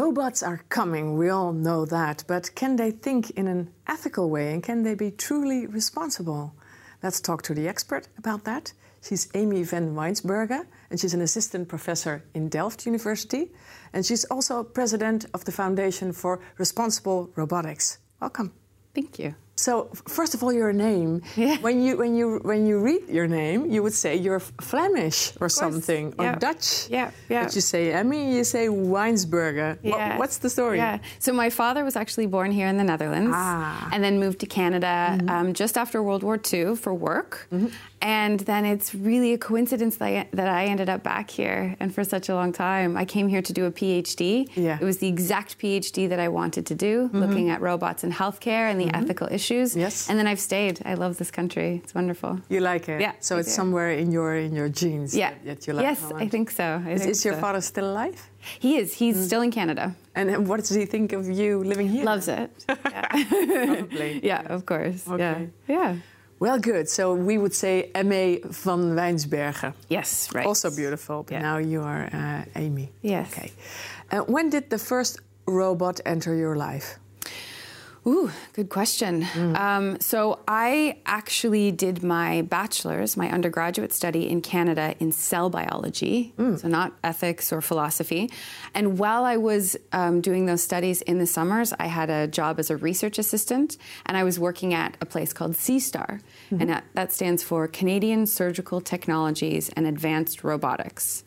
robots are coming, we all know that, but can they think in an ethical way and can they be truly responsible? Let's talk to the expert about that. She's Aimee van Wynsberghe, and she's an assistant professor in Delft University. And she's also president of the Foundation for Responsible Robotics. Welcome. Thank you. So first of all, your name. Yeah. When you when you when you read your name, you would say you're Flemish or something or yeah. Dutch. Yeah, yeah. But you say Emmy, you say Wynsberghe. Yeah. What, what's the story? Yeah. So my father was actually born here in the Netherlands, ah. and then moved to Canada mm-hmm. um, just after World War II for work. Mm-hmm. And then it's really a coincidence that I, that I ended up back here and for such a long time. I came here to do a PhD. Yeah. It was the exact PhD that I wanted to do, mm-hmm. looking at robots in healthcare and the mm-hmm. ethical issues. Yes. And then I've stayed. I love this country. It's wonderful. You like it? Yeah. So I it's do. somewhere in your in your genes yeah. that, that you like Yes, I think so. I is, think is your father still alive? He is. He's mm. still in Canada. And what does he think of you living here? Loves it. Yeah. Probably. Yeah, of course. Okay. Yeah. Yeah. Well, good. So we would say M.A. van Wynsberghe. Yes, right. Also beautiful, but yeah. now you are uh, Aimee. Yes. Okay. Uh, when did the first robot enter your life? Ooh, good question. Mm. Um, so I actually did my bachelor's, my undergraduate study in Canada in cell biology, mm. so not ethics or philosophy. And while I was um, doing those studies in the summers, I had a job as a research assistant, and I was working at a place called CSTAR, mm-hmm. and that stands for Canadian Surgical Technologies and Advanced Robotics.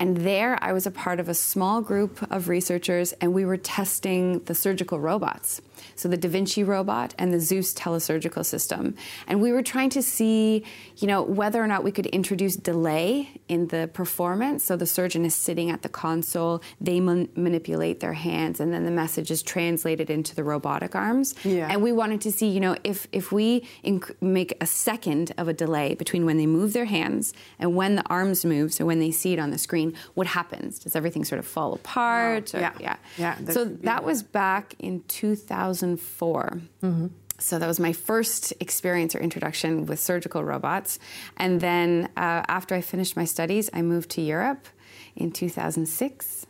And there I was a part of a small group of researchers, and we were testing the surgical robots. So the Da Vinci robot and the Zeus telesurgical system. And we were trying to see, you know, whether or not we could introduce delay in the performance. So the surgeon is sitting at the console, they man- manipulate their hands, and then the message is translated into the robotic arms. Yeah. And we wanted to see, you know, if, if we inc- make a second of a delay between when they move their hands and when the arms move, so when they see it on the screen, what happens? Does everything sort of fall apart? Wow. Or, yeah. Yeah. yeah so that was back in 2004. Mm-hmm. So that was my first experience or introduction with surgical robots. And then uh, after I finished my studies, I moved to Europe in 2006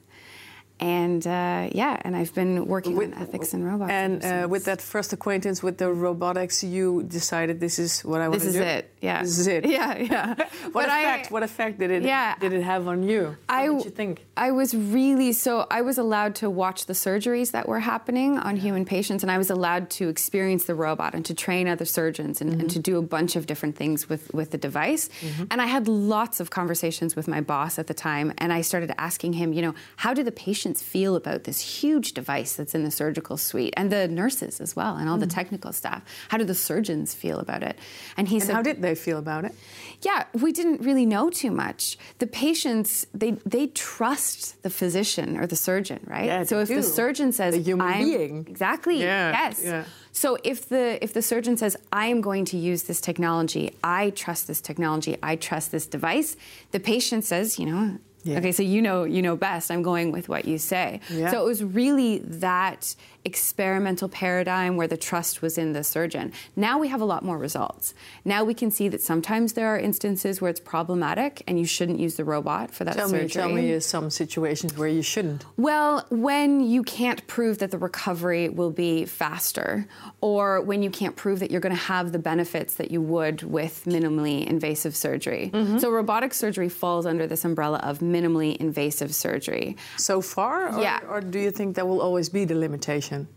and uh, yeah, and I've been working with, on ethics and robots. And uh, with that first acquaintance with the robotics, you decided this is what I want to do. This is it. Yeah. This is it. Yeah, yeah. what but effect? I, what effect did it? Yeah, did it have on you? I, what did you think? I was really so. I was allowed to watch the surgeries that were happening on human patients, and I was allowed to experience the robot and to train other surgeons and, mm-hmm. and to do a bunch of different things with with the device. Mm-hmm. And I had lots of conversations with my boss at the time, and I started asking him, you know, how do the patients feel about this huge device that's in the surgical suite and the nurses as well and all mm. the technical staff. How do the surgeons feel about it? And he and said, How did they feel about it? Yeah, we didn't really know too much. The patients, they, they trust the physician or the surgeon, right? Yeah, so if do. the surgeon says, a human I'm, being. Exactly. Yeah, yes. Yeah. So if the if the surgeon says I am going to use this technology, I trust this technology, I trust this device, the patient says, you know, yeah. Okay, so you know you know best. I'm going with what you say. Yeah. So it was really that experimental paradigm where the trust was in the surgeon. Now we have a lot more results. Now we can see that sometimes there are instances where it's problematic and you shouldn't use the robot for that telesurgery. Me, tell me some situations where you shouldn't. Well, when you can't prove that the recovery will be faster, or when you can't prove that you're going to have the benefits that you would with minimally invasive surgery. Mm-hmm. So robotic surgery falls under this umbrella of minimally invasive surgery. So far? Or, yeah. Or do you think that will always be the limitation?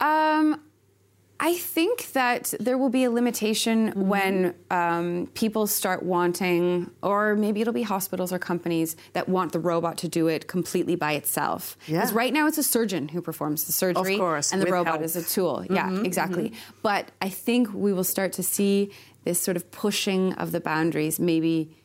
Um, I think that there will be a limitation mm-hmm. when um, people start wanting, or maybe it'll be hospitals or companies that want the robot to do it completely by itself. Because yeah. right now it's a surgeon who performs the surgery, of course, and the robot help. is a tool. Mm-hmm. Yeah, exactly. Mm-hmm. But I think we will start to see this sort of pushing of the boundaries, maybe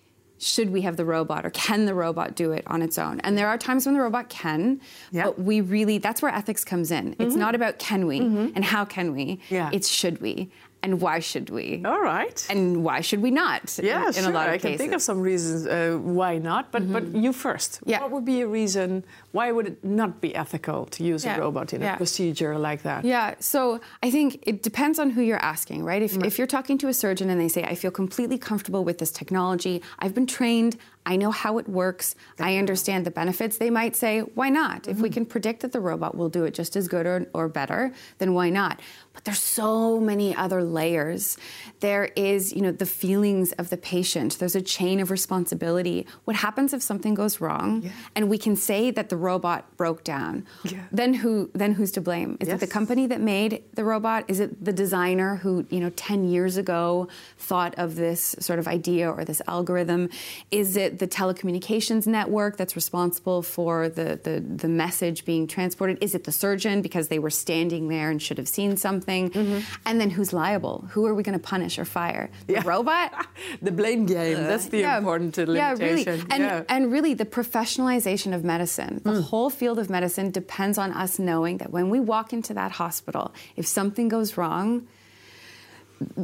should we have the robot or can the robot do it on its own? And there are times when the robot can, yep. but we really, that's where ethics comes in. Mm-hmm. It's not about can we mm-hmm. and how can we, yeah. it's should we and why should we? All right. And why should we not? Yeah, in, sure. in a lot of I cases. can think of some reasons uh, why not, but, mm-hmm. but you first. Yeah. What would be a reason why would it not be ethical to use yeah. a robot in yeah. a procedure like that? Yeah, so I think it depends on who you're asking, right? If, mm-hmm. if you're talking to a surgeon and they say, I feel completely comfortable with this technology, I've been trained, I know how it works. I understand the benefits. They might say, why not? Mm-hmm. If we mm-hmm. can predict that the robot will do it just as good or, or better, then why not? But there's so many other layers. There is, you know, the feelings of the patient. There's a chain of responsibility. What happens if something goes wrong yeah. and we can say that the robot broke down? Yeah. Then who then who's to blame? Is yes. it the company that made the robot? Is it the designer who, you know, 10 years ago thought of this sort of idea or this algorithm? Is it the telecommunications network that's responsible for the, the, the message being transported? Is it the surgeon because they were standing there and should have seen something? something, mm-hmm. and then who's liable? Who are we going to punish or fire? The yeah. robot? the blame game. Uh, That's the yeah, important limitation. Yeah, really. And, yeah. and really, the professionalization of medicine, the mm. whole field of medicine depends on us knowing that when we walk into that hospital, if something goes wrong,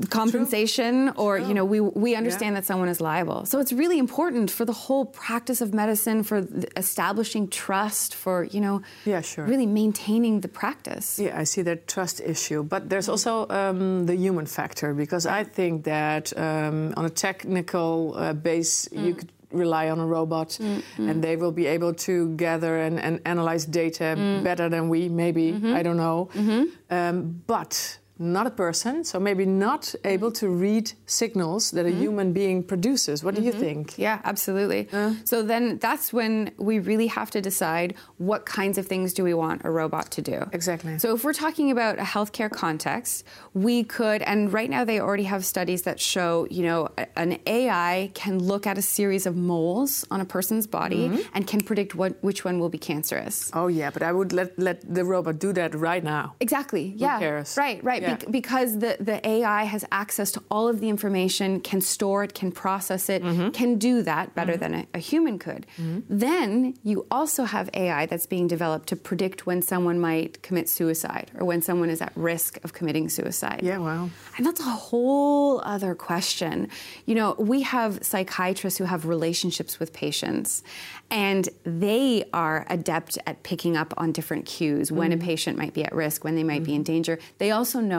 compensation True. or you know we we understand yeah. that someone is liable so it's really important for the whole practice of medicine for establishing trust for you know yeah sure really maintaining the practice yeah i see that trust issue but there's also um, the human factor because i think that um, on a technical uh, base mm. you could rely on a robot mm, mm. and they will be able to gather and, and analyze data mm. better than we maybe mm-hmm. i don't know mm-hmm. um, but not a person, so maybe not able to read signals that a mm-hmm. human being produces. What do mm-hmm. you think? Yeah, absolutely. Uh. So then that's when we really have to decide what kinds of things do we want a robot to do. Exactly. So if we're talking about a healthcare context, we could, and right now they already have studies that show, you know, an AI can look at a series of moles on a person's body mm-hmm. and can predict what which one will be cancerous. Oh yeah, but I would let let the robot do that right now. Exactly. Yeah. Who cares? Right. Right. Yeah. Be- because the, the AI has access to all of the information, can store it, can process it, mm-hmm. can do that better mm-hmm. than a, a, human could. Mm-hmm. Then you also have AI that's being developed to predict when someone might commit suicide or when someone is at risk of committing suicide. Yeah, wow. And that's a whole other question. You know, we have psychiatrists who have relationships with patients, and they are adept at picking up on different cues when mm-hmm. a patient might be at risk, when they might mm-hmm. be in mm-hmm. danger. They also know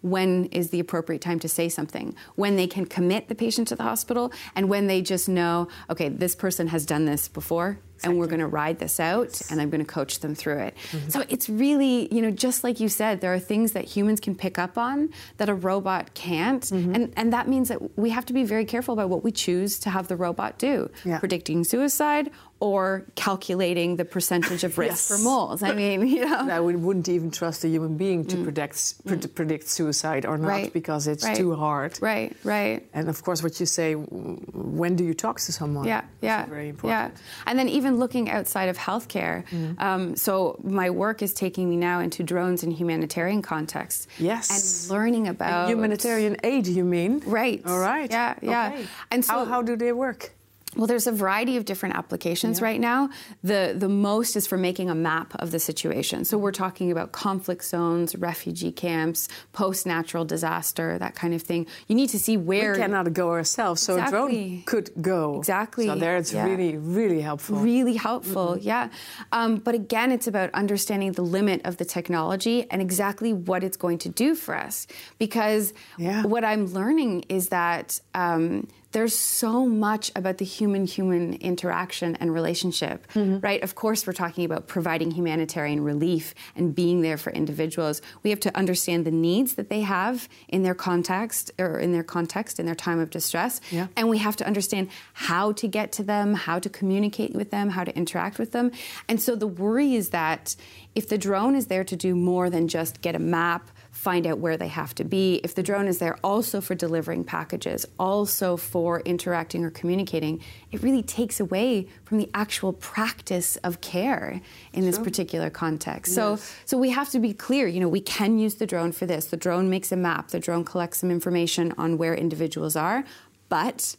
when is the appropriate time to say something, when they can commit the patient to the hospital, and when they just know, okay, this person has done this before and we're going to ride this out yes. and I'm going to coach them through it. Mm-hmm. So it's really, you know, just like you said, there are things that humans can pick up on that a robot can't. Mm-hmm. And, and that means that we have to be very careful about what we choose to have the robot do. Yeah. Predicting suicide or calculating the percentage of risk yes. for moles. I mean, you know. I wouldn't even trust a human being to mm. predict, mm. predict suicide or not right. because it's right. too hard. Right, right. And of course, what you say, when do you talk to someone? Yeah, yeah. Very important. Yeah. And then even looking outside of healthcare. Mm. Um, so my work is taking me now into drones in humanitarian contexts. Yes. And learning about. Humanitarian aid, you mean? Right. All right. Yeah, yeah. Okay. And so. How, how do they work? Well, there's a variety of different applications yeah. right now. The the most is for making a map of the situation. So we're talking about conflict zones, refugee camps, post natural disaster, that kind of thing. You need to see where we cannot go ourselves, so exactly. a drone could go. Exactly. So there, it's yeah. really really helpful. Really helpful, mm-hmm. yeah. Um, but again, it's about understanding the limit of the technology and exactly what it's going to do for us. Because yeah. what I'm learning is that. Um, there's so much about the human human interaction and relationship, mm-hmm. right? Of course, we're talking about providing humanitarian relief and being there for individuals. We have to understand the needs that they have in their context or in their context, in their time of distress. Yeah. And we have to understand how to get to them, how to communicate with them, how to interact with them. And so the worry is that if the drone is there to do more than just get a map, find out where they have to be. If the drone is there also for delivering packages, also for interacting or communicating, it really takes away from the actual practice of care in sure. this particular context. Yes. So so we have to be clear, you know, we can use the drone for this. The drone makes a map, the drone collects some information on where individuals are, but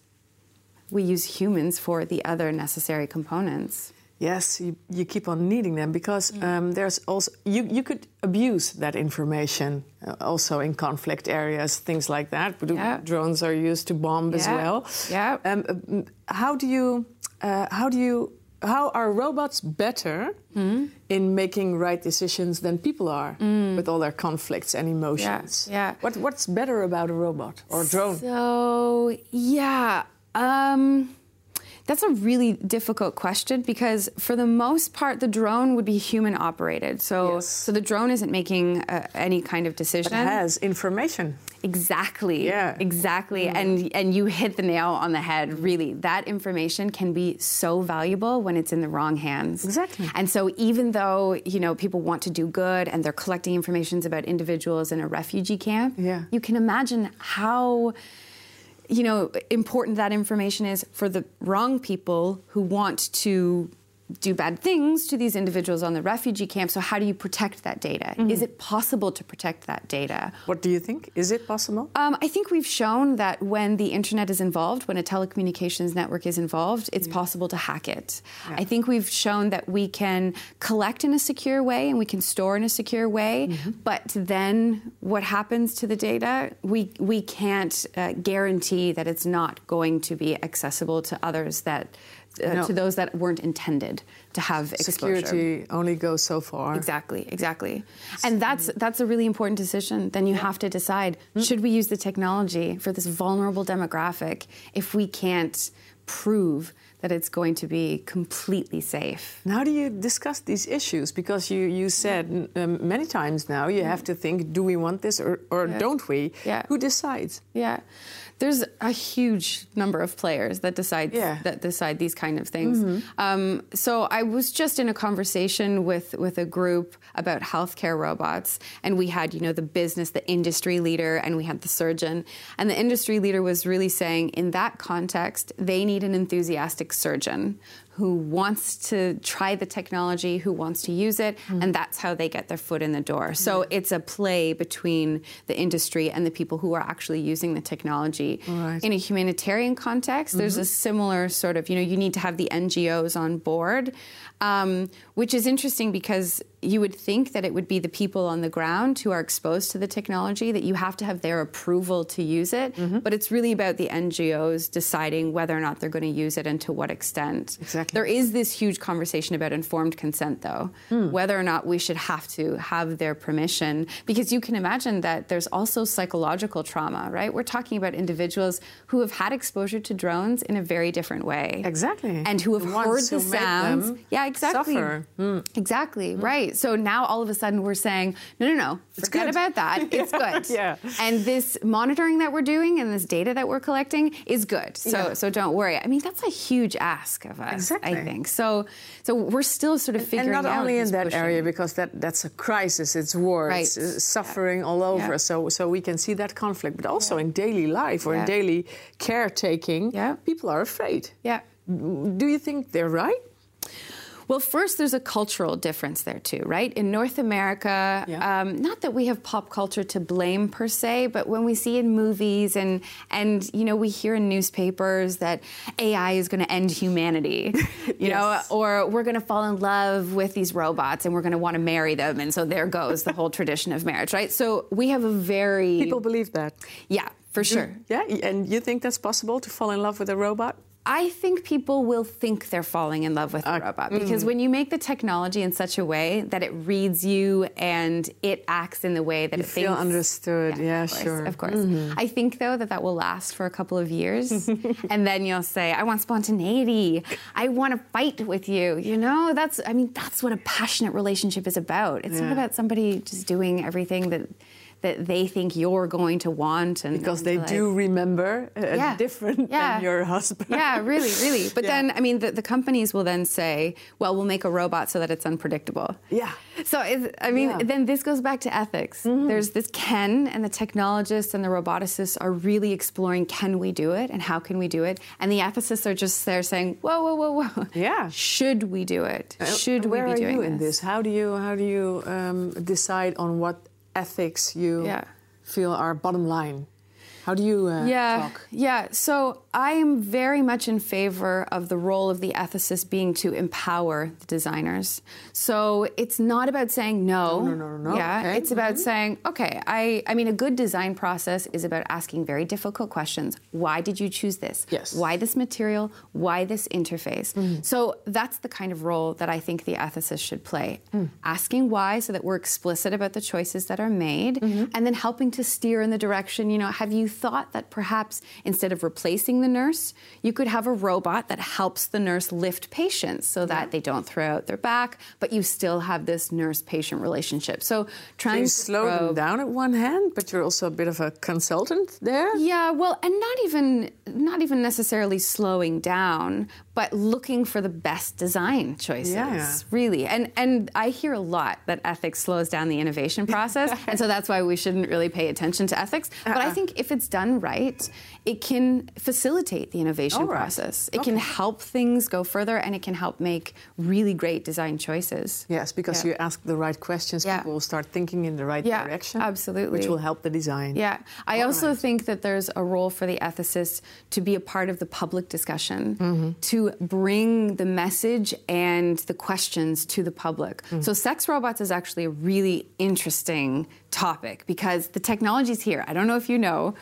we use humans for the other necessary components. Yes, you, you keep on needing them because mm. um, there's also you, you could abuse that information uh, also in conflict areas, things like that. Yeah. Drones are used to bomb yeah. as well. Yeah. Um, how do you uh, how do you how are robots better mm. in making right decisions than people are mm. with all their conflicts and emotions? Yeah. yeah. What what's better about a robot or a drone? So yeah. Um, That's a really difficult question because, for the most part, the drone would be human operated. So, Yes. so the drone isn't making uh, any kind of decision. It has information. Exactly. Yeah. Exactly. And and you hit the nail on the head. Really, that information can be so valuable when it's in the wrong hands. Exactly. And so even though you know people want to do good and they're collecting information about individuals in a refugee camp, Yeah. you can imagine how you know important that information is for the wrong people who want to do bad things to these individuals on the refugee camp. So how do you protect that data? Is it possible to protect that data? What do you think? Is it possible? Um, I think we've shown that when the internet is involved, when a telecommunications network is involved, it's possible to hack it. I think we've shown that we can collect in a secure way and we can store in a secure way, but then what happens to the data, we, we can't uh, guarantee that it's not going to be accessible to others that. Uh, No. To those that weren't intended to have exposure. Security only goes so far. Exactly, exactly. And that's that's a really important decision. Then you have to decide should we use the technology for this vulnerable demographic if we can't prove that it's going to be completely safe. How do you discuss these issues? Because you, you said um, many times now you have to think do we want this or, or don't we? Yeah. Who decides? Yeah. There's a huge number of players that decide Yeah. that decide these kind of things. Um, so I was just in a conversation with with a group about healthcare robots, and we had you know the business, the industry leader, and we had the surgeon. And the industry leader was really saying in that context, they need an enthusiastic surgeon who wants to try the technology, who wants to use it, and that's how they get their foot in the door. So it's a play between the industry and the people who are actually using the technology. Right. In a humanitarian context, there's a similar sort of, you know, you need to have the NGOs on board, um, which is interesting because you would think that it would be the people on the ground who are exposed to the technology that you have to have their approval to use it. But it's really about the NGOs deciding whether or not they're going to use it and to what extent. Exactly. There is this huge conversation about informed consent, though, whether or not we should have to have their permission, because you can imagine that there's also psychological trauma, right? We're talking about individuals who have had exposure to drones in a very different way. Exactly. And who have The heard the sounds. Yeah, exactly. suffer. Hmm. Exactly, right. So now all of a sudden we're saying, no, no, no, forget good. about that. It's good. Yeah. And this monitoring that we're doing and this data that we're collecting is good. So Yeah. so don't worry. I mean, that's a huge ask of us, Exactly. I think. So so we're still sort of figuring out. and not out only in that pushing. area because that, that's a crisis it's war Right. it's uh, suffering all over Yeah. so so we can see that conflict but also in daily life or in daily caretaking Yeah. people are afraid Yeah. do you think they're right Well, first, there's a cultural difference there too, right? In North America, Yeah. um, not that we have pop culture to blame per se, but when we see in movies and and you know we hear in newspapers that AI is going to end humanity, you know, or we're going to fall in love with these robots and we're going to want to marry them, and so there goes the whole tradition of marriage, right? So we have a very people believe that yeah, for sure. yeah and you think that's possible to fall in love with a robot I think people will think they're falling in love with the robot because when you make the technology in such a way that it reads you and it acts in the way that You it feel thinks. understood. Yeah, of course, sure. Mm-hmm. Of course. I think though that that will last for a couple of years, and then you'll say, "I want spontaneity. I want to fight with you." You know, that's. I mean, that's what a passionate relationship is about. It's not about somebody just doing everything that that they think you're going to want and because and they like- do remember uh, Yeah. different Yeah. than your husband Yeah, really, really. But Yeah. then, I mean, the, the companies will then say, well, we'll make a robot so that it's unpredictable. Yeah. So, I mean. Mm-hmm. then this goes back to ethics. There's this Ken, and the technologists and the roboticists are really exploring can we do it and how can we do it? And the ethicists are just there saying, whoa, whoa, whoa, whoa. Yeah. Should we do it? Should Where we be doing you in this? How do you how do you um, decide on what ethics you Yeah. feel are bottom line? How do you uh, yeah, talk? Yeah, so I am very much in favor of the role of the ethicist being to empower the designers. So it's not about saying no. No, no, no, no, Yeah, okay. it's about mm-hmm. saying, okay, I, I mean, a good design process is about asking very difficult questions. Why did you choose this? Yes. Why this material? Why this interface? Mm-hmm. So that's the kind of role that I think the ethicist should play. Mm. Asking why so that we're explicit about the choices that are made mm-hmm. and then helping to steer in the direction, you know, have you thought that perhaps instead of replacing the nurse, you could have a robot that helps the nurse lift patients so that they don't throw out their back, but you still have this nurse patient relationship. So trying you to slow probe- them down at one hand, but you're also a bit of a consultant there. Yeah, well, and not even not even necessarily slowing down, but looking for the best design choices. Yeah. Really. And and I hear a lot that ethics slows down the innovation process, and so that's why we shouldn't really pay attention to ethics. But Uh-uh. I think if it's done right, it can facilitate the innovation right. process. It can help things go further and it can help make really great design choices. Yes, because Yeah. you ask the right questions, Yeah. people will start thinking in the right Yeah, direction. absolutely. Which will help the design. Yeah, I All also right. think that there's a role for the ethicist to be a part of the public discussion, Mm-hmm. to bring the message and the questions to the public. Mm. So, sex robots is actually a really interesting topic because the technology's here. I don't know if you know,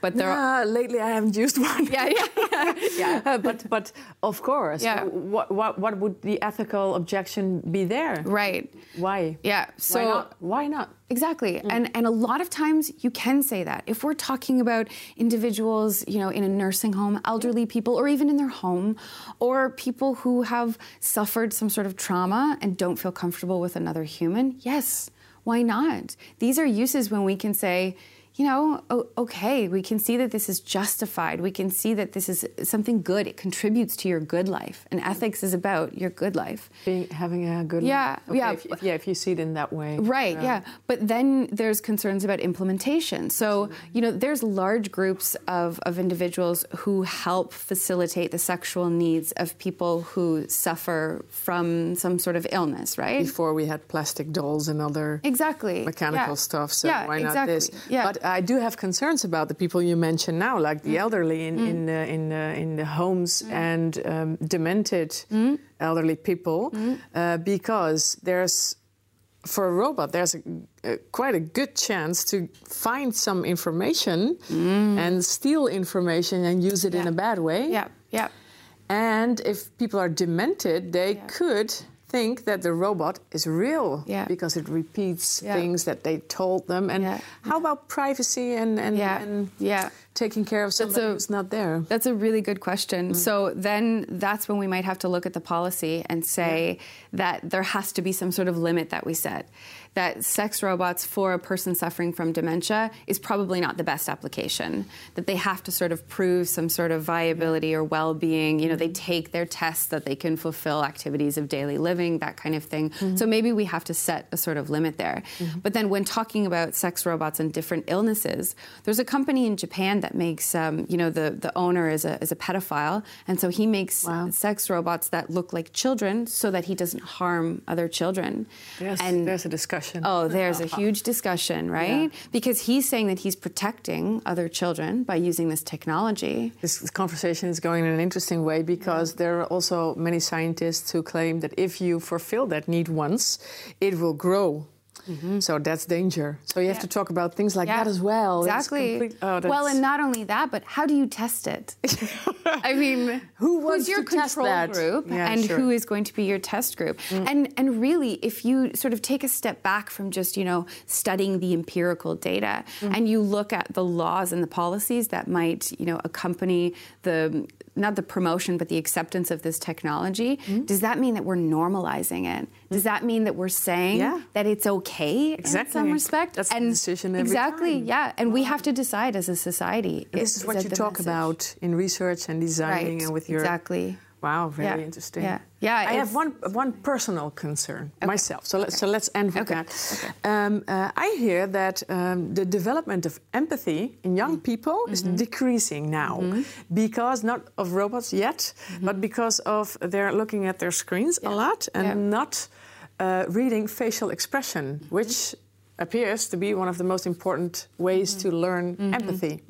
but there are. Yeah, lately I haven't used one. Yeah, yeah, yeah. Uh, but but of course, Yeah. what, what what would the ethical objection be there? Right. Why? Yeah. So Why not? Why not? Exactly. And and a lot of times you can say that. If we're talking about individuals, you know, in a nursing home, elderly people or even in their home or people who have suffered some sort of trauma and don't feel comfortable with another human, yes, why not? These are uses when we can say, you know, okay, we can see that this is justified. We can see that this is something good. It contributes to your good life. And ethics is about your good life. Being having a good Yeah, life. Okay, yeah. If, if- yeah, if you see it in that way. Right, yeah. But then there's concerns about implementation. So, you know, there's large groups of, of individuals who help facilitate the sexual needs of people who suffer from some sort of illness, right? Before we had plastic dolls and other Exactly. mechanical yeah. stuff, so yeah, why not exactly. this? Yeah. But I do have concerns about the people you mentioned now, like Mm. the elderly in in uh, in, uh, in the homes and um, demented Mm. elderly people, uh, because there's for a robot there's a, a, quite a good chance to find some information and steal information and use it in Mm. A bad way. yeah, yeah. And if people are demented, they could think that the robot is real Yeah. because it repeats Yeah. things that they told them. And Yeah. how about privacy and, and, and Yeah. Taking care of somebody a- who's not there? That's a really good question. Mm. So then that's when we might have to look at the policy and say that there has to be some sort of limit that we set. That sex robots for a person suffering from dementia is probably not the best application. That they have to sort of prove some sort of viability or well being. You know, they mm. take their tests that they can fulfill activities of daily living, that kind of thing. Mm-hmm. So maybe we have to set a sort of limit there. Mm-hmm. But then when talking about sex robots and different illnesses, there's a company in Japan that makes, um, you know, the, the owner is a, is a pedophile. And so he makes Wow. sex robots that look like children so that he doesn't harm other children. There's, and there's a discussion. Oh, there's a huge discussion, right? Because he's saying that he's protecting other children by using this technology. This, this conversation is going in an interesting way because there are also many scientists who claim that if you fulfill that need once, it will grow. So that's danger. So you have to talk about things like that as well. Exactly. complete- oh, well, and not only that, but how do you test it? I mean, Who who's your control group, Yeah, and sure. who is going to be your test group? Mm. And and really, if you sort of take a step back from just you know studying the empirical data, Mm. and you look at the laws and the policies that might you know accompany the not the promotion but the acceptance of this technology, Mm. does that mean that we're normalizing it? Does that mean that we're saying Yeah. that it's okay in Exactly. some respect? That's the decision every exactly, time. yeah. And we have to decide as a society. This is what you talk message? about in research and designing Right, and with your exactly. Wow, very Yeah, interesting. yeah, yeah, I have one one personal concern myself. So let's so let's end with Okay, that. Um, uh, I hear that um, the development of empathy in young Mm. people is Mm-hmm. decreasing now because not of robots yet, Mm-hmm. but because of they're looking at their screens a lot and Yeah. not uh, reading facial expression, Mm-hmm. which appears to be one of the most important ways to learn empathy.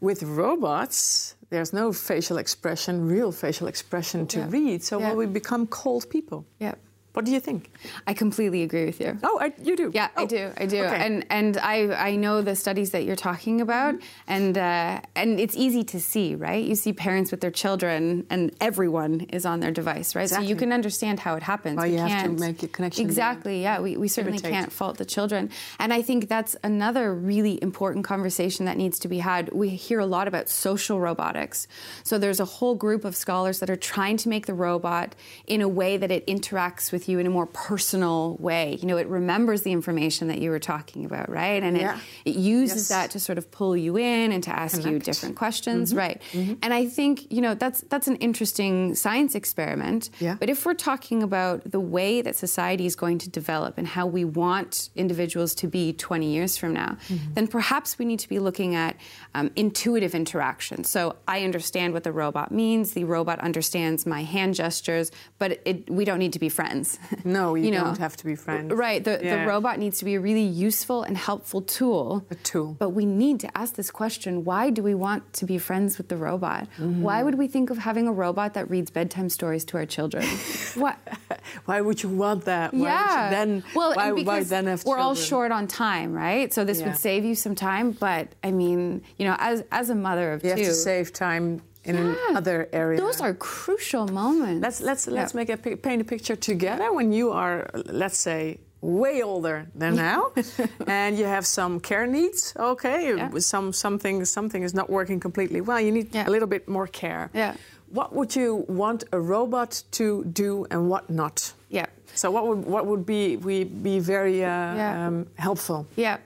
With robots, there's no facial expression, real facial expression to Yeah. read. So Yeah. we become cold people? Yeah. What do you think? I completely agree with you. Oh, I, you do? Yeah, oh. I do. I do. Okay. And and I I know the studies that you're talking about, Mm-hmm. and uh, and it's easy to see, right? You see parents with their children, and everyone is on their device, right? So you can understand how it happens. Well, We you have to make a connection. Exactly. Yeah. We we certainly Imitate. can't fault the children, and I think that's another really important conversation that needs to be had. We hear a lot about social robotics, so there's a whole group of scholars that are trying to make the robot in a way that it interacts with you in a more personal way. You know, it remembers the information that you were talking about, right? And Yeah. it, it uses Yes. that to sort of pull you in and to ask you different questions, Mm-hmm. right? And I think you know that's that's an interesting science experiment. Yeah. But if we're talking about the way that society is going to develop and how we want individuals to be 20 years from now, Mm-hmm. then perhaps we need to be looking at um, intuitive interaction. So I understand what the robot means. The robot understands my hand gestures, but it, we don't need to be friends. No, you, know, don't have to be friends. Right. The, Yeah. the robot needs to be a really useful and helpful tool. A tool. But we need to ask this question why do we want to be friends with the robot? Mm-hmm. Why would we think of having a robot that reads bedtime stories to our children? what? Why would you want that? Why would yeah. you then, well, why, and why because then have we're all short on time, right? So this Yeah. would save you some time. But I mean, you know, as as a mother of You have two, to save time in Yeah. another area. those are crucial moments. Let's let's let's make a paint a picture together when you are, let's say, way older than now, and you have some care needs. Okay, Yeah. some something something is not working completely well. You need Yeah. a little bit more care. Yeah. What would you want a robot to do and what not? Yeah. So what would what would be we be very uh, Yeah. um, helpful? Yeah.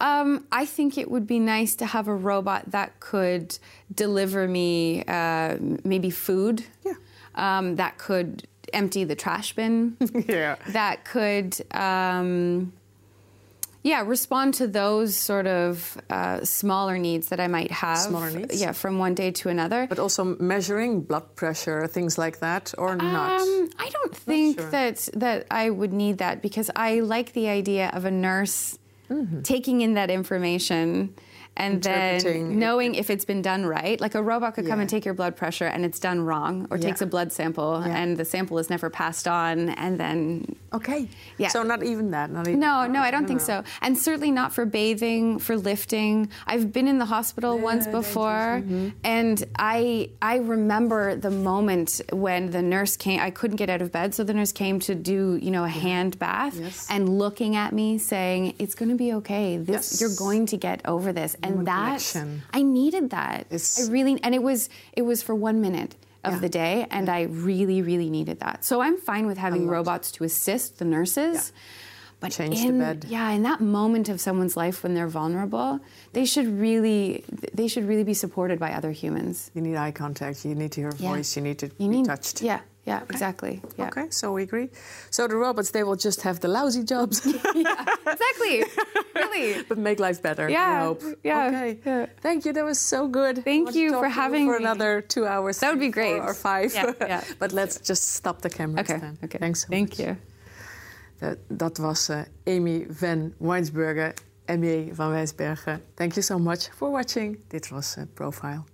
Um, I think it would be nice to have a robot that could deliver me uh, maybe food. Yeah. Um, that could empty the trash bin. Yeah. That could, um, yeah, respond to those sort of uh, smaller needs that I might have. Smaller needs? Yeah, from one day to another. But also measuring blood pressure, things like that, or not? Um, I don't think sure. that that I would need that because I like the idea of a nurse Mm-hmm. taking in that information and then knowing if it's been done right. Like a robot could come and take your blood pressure and it's done wrong, or Yeah. takes a blood sample Yeah. and the sample is never passed on, and then Okay. Yeah. So not even that. Not even. no, no, I don't think no. so. And certainly not for bathing, for lifting. I've been in the hospital once before, Mm-hmm. and I I remember the moment when the nurse came. I couldn't get out of bed, so the nurse came to do you know a hand bath Yes. and looking at me, saying, "It's going to be okay. This Yes. you're going to get over this." And that. I needed that. It's- I really and it was it was for one minute. Of Yeah. the day, and I really, really needed that. So I'm fine with having robots to assist the nurses, but Change the bed. Yeah, in that moment of someone's life when they're vulnerable, they should really they should really be supported by other humans. You need eye contact. You need to hear Yeah. voice. You need to You be need touched. Yeah, yeah, exactly. Yeah. Okay, so we agree. So the robots, they will just have the lousy jobs, Exactly. really. but make life better. I Yeah, hope. yeah, Okay. yeah. Thank you. That was so good. Thank you for having for me. another two hours. That would be great. Or five. Yeah, yeah. but let's just stop the camera. Okay. then. Okay. Thanks so Thank much. you. Uh, dat was uh, Amy van Weinsbergen, MBA van Wijsbergen. Thank you so much for watching. Dit was uh, Profile.